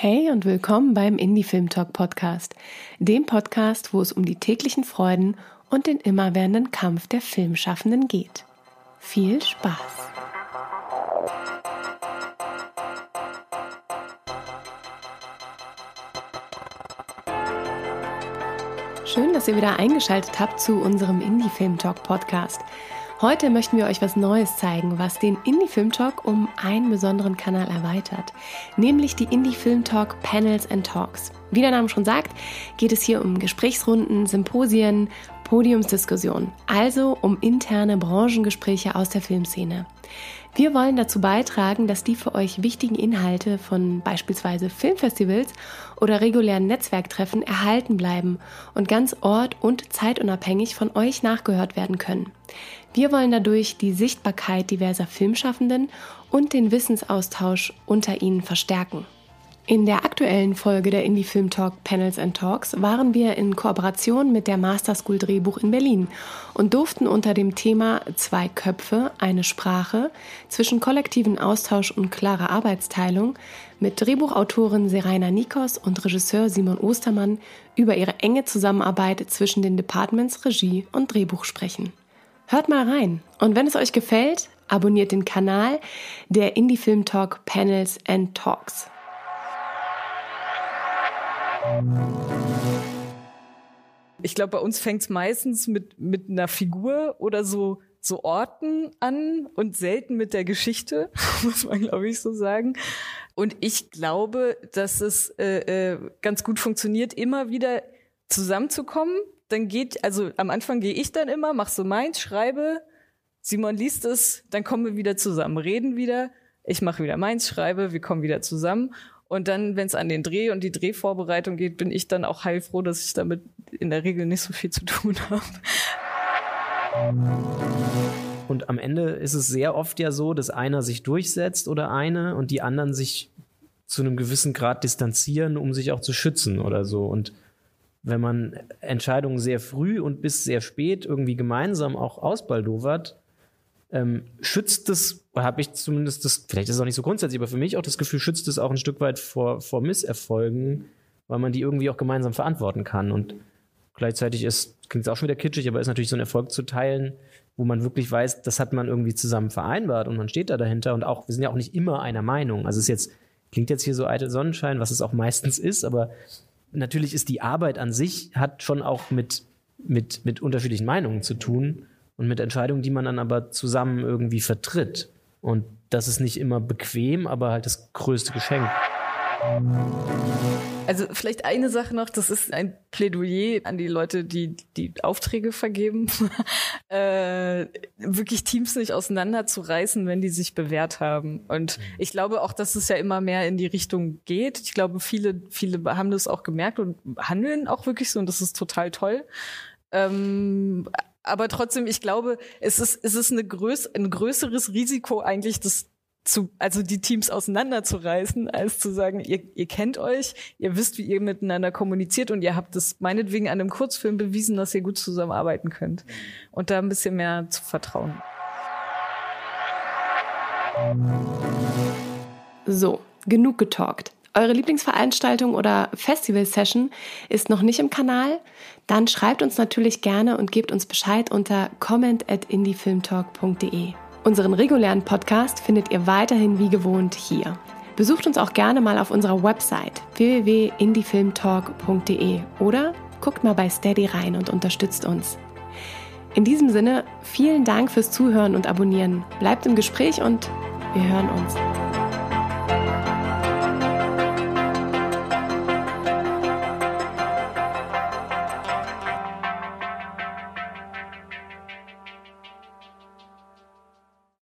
Hey und willkommen beim Indie Film Talk Podcast, dem Podcast, wo es um die täglichen Freuden und den immerwährenden Kampf der Filmschaffenden geht. Viel Spaß! Schön, dass ihr wieder eingeschaltet habt zu unserem Indie Film Talk Podcast. Heute möchten wir euch was Neues zeigen, was den Indie Film Talk um einen besonderen Kanal erweitert, nämlich die Indie Film Talk Panels and Talks. Wie der Name schon sagt, geht es hier um Gesprächsrunden, Symposien, Podiumsdiskussionen, also um interne Branchengespräche aus der Filmszene. Wir wollen dazu beitragen, dass die für euch wichtigen Inhalte von beispielsweise Filmfestivals oder regulären Netzwerktreffen erhalten bleiben und ganz ort- und zeitunabhängig von euch nachgehört werden können. Wir wollen dadurch die Sichtbarkeit diverser Filmschaffenden und den Wissensaustausch unter ihnen verstärken. In der aktuellen Folge der Indie Film Talk Panels and Talks waren wir in Kooperation mit der Master School Drehbuch in Berlin und durften unter dem Thema Zwei Köpfe, eine Sprache zwischen kollektiven Austausch und klarer Arbeitsteilung mit Drehbuchautorin Seraina Nikos und Regisseur Simon Ostermann über ihre enge Zusammenarbeit zwischen den Departments Regie und Drehbuch sprechen. Hört mal rein und wenn es euch gefällt, abonniert den Kanal der Indie Film Talk Panels and Talks. Ich glaube, bei uns fängt es meistens mit, mit einer Figur oder so, so Orten an und selten mit der Geschichte, muss man, glaube ich, so sagen. Und ich glaube, dass es äh, äh, ganz gut funktioniert, immer wieder zusammenzukommen. Dann geht, also am Anfang gehe ich dann immer, mach so meins, schreibe, Simon liest es, dann kommen wir wieder zusammen, reden wieder, ich mache wieder meins, schreibe, wir kommen wieder zusammen. Und dann, wenn es an den Dreh und die Drehvorbereitung geht, bin ich dann auch heilfroh, dass ich damit in der Regel nicht so viel zu tun habe. Und am Ende ist es sehr oft ja so, dass einer sich durchsetzt oder eine und die anderen sich zu einem gewissen Grad distanzieren, um sich auch zu schützen oder so. Und wenn man Entscheidungen sehr früh und bis sehr spät irgendwie gemeinsam auch ausbaldowert, ähm, schützt es, habe ich zumindest das, vielleicht ist es auch nicht so grundsätzlich, aber für mich auch das Gefühl, schützt es auch ein Stück weit vor, vor Misserfolgen, weil man die irgendwie auch gemeinsam verantworten kann. Und gleichzeitig ist, klingt es auch schon wieder kitschig, aber ist natürlich so ein Erfolg zu teilen, wo man wirklich weiß, das hat man irgendwie zusammen vereinbart und man steht da dahinter und auch, wir sind ja auch nicht immer einer Meinung. Also es ist jetzt, klingt jetzt hier so eitel Sonnenschein, was es auch meistens ist, aber natürlich ist die Arbeit an sich, hat schon auch mit, mit, mit unterschiedlichen Meinungen zu tun und mit Entscheidungen, die man dann aber zusammen irgendwie vertritt. Und das ist nicht immer bequem, aber halt das größte Geschenk. Also vielleicht eine Sache noch, das ist ein Plädoyer an die Leute, die die Aufträge vergeben, äh, wirklich Teams nicht auseinanderzureißen, wenn die sich bewährt haben. Und ich glaube auch, dass es ja immer mehr in die Richtung geht. Ich glaube, viele, viele haben das auch gemerkt und handeln auch wirklich so und das ist total toll. Ähm, aber trotzdem, ich glaube, es ist, es ist eine größ ein größeres Risiko eigentlich, das zu, also die Teams auseinanderzureißen, als zu sagen, ihr, ihr kennt euch, ihr wisst, wie ihr miteinander kommuniziert und ihr habt es meinetwegen an einem Kurzfilm bewiesen, dass ihr gut zusammenarbeiten könnt. Und da ein bisschen mehr zu vertrauen. So, genug getalkt. Eure Lieblingsveranstaltung oder Festival-Session ist noch nicht im Kanal? Dann schreibt uns natürlich gerne und gebt uns Bescheid unter comment at indiefilmtalk.de. Unseren regulären Podcast findet ihr weiterhin wie gewohnt hier. Besucht uns auch gerne mal auf unserer Website www.indiefilmtalk.de oder guckt mal bei Steady rein und unterstützt uns. In diesem Sinne, vielen Dank fürs Zuhören und Abonnieren. Bleibt im Gespräch und wir hören uns.